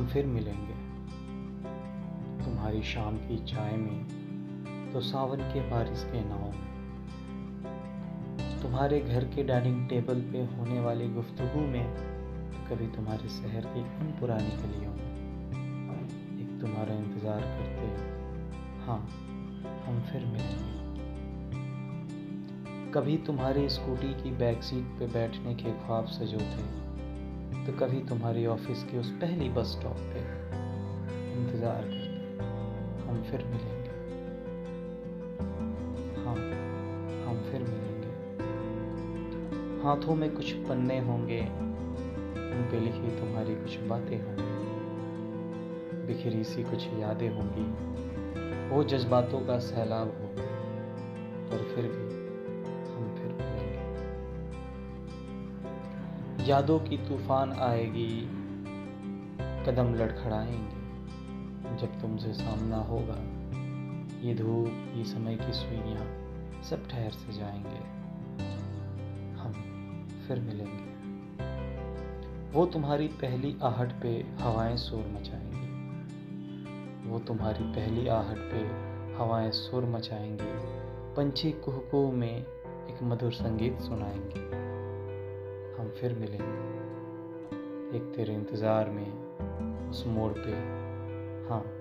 हम फिर मिलेंगे। तुम्हारी शाम की चाय में तो सावन के बारिश के नाव में। तुम्हारे घर के डाइनिंग टेबल पे होने वाली गुफ्तगु में तो कभी तुम्हारे शहर की उन पुरानी गलियों में एक तुम्हारा इंतज़ार करते हाँ हम फिर मिलेंगे। कभी तुम्हारी स्कूटी की बैक सीट पे बैठने के ख्वाब सजोते तो कभी तुम्हारी ऑफ़िस की उस पहली बस स्टॉप पे इंतज़ार करते हम फिर मिलेंगे। हाँ हम फिर मिलेंगे। हाथों में कुछ पन्ने होंगे उन लिखी तुम्हारी कुछ बातें होंगी। बिखरी सी कुछ यादें होंगी। वो जज्बातों का सैलाब होगा, पर फिर भी यादों की तूफ़ान आएगी। कदम लड़खड़ाएँगे, जब तुमसे सामना होगा। ये धूप, ये समय की सुइयाँ, सब ठहर से जाएँगे। हम फिर मिलेंगे। वो तुम्हारी पहली आहट पे हवाएँ शोर मचाएँगी। वो तुम्हारी पहली आहट पे हवाएँ शोर मचाएँगी। पंछी कुहकू में एक मधुर संगीत सुनाएँगे। फिर मिलेंगे। एक तेरे इंतज़ार में उस मोड़ पे। हाँ।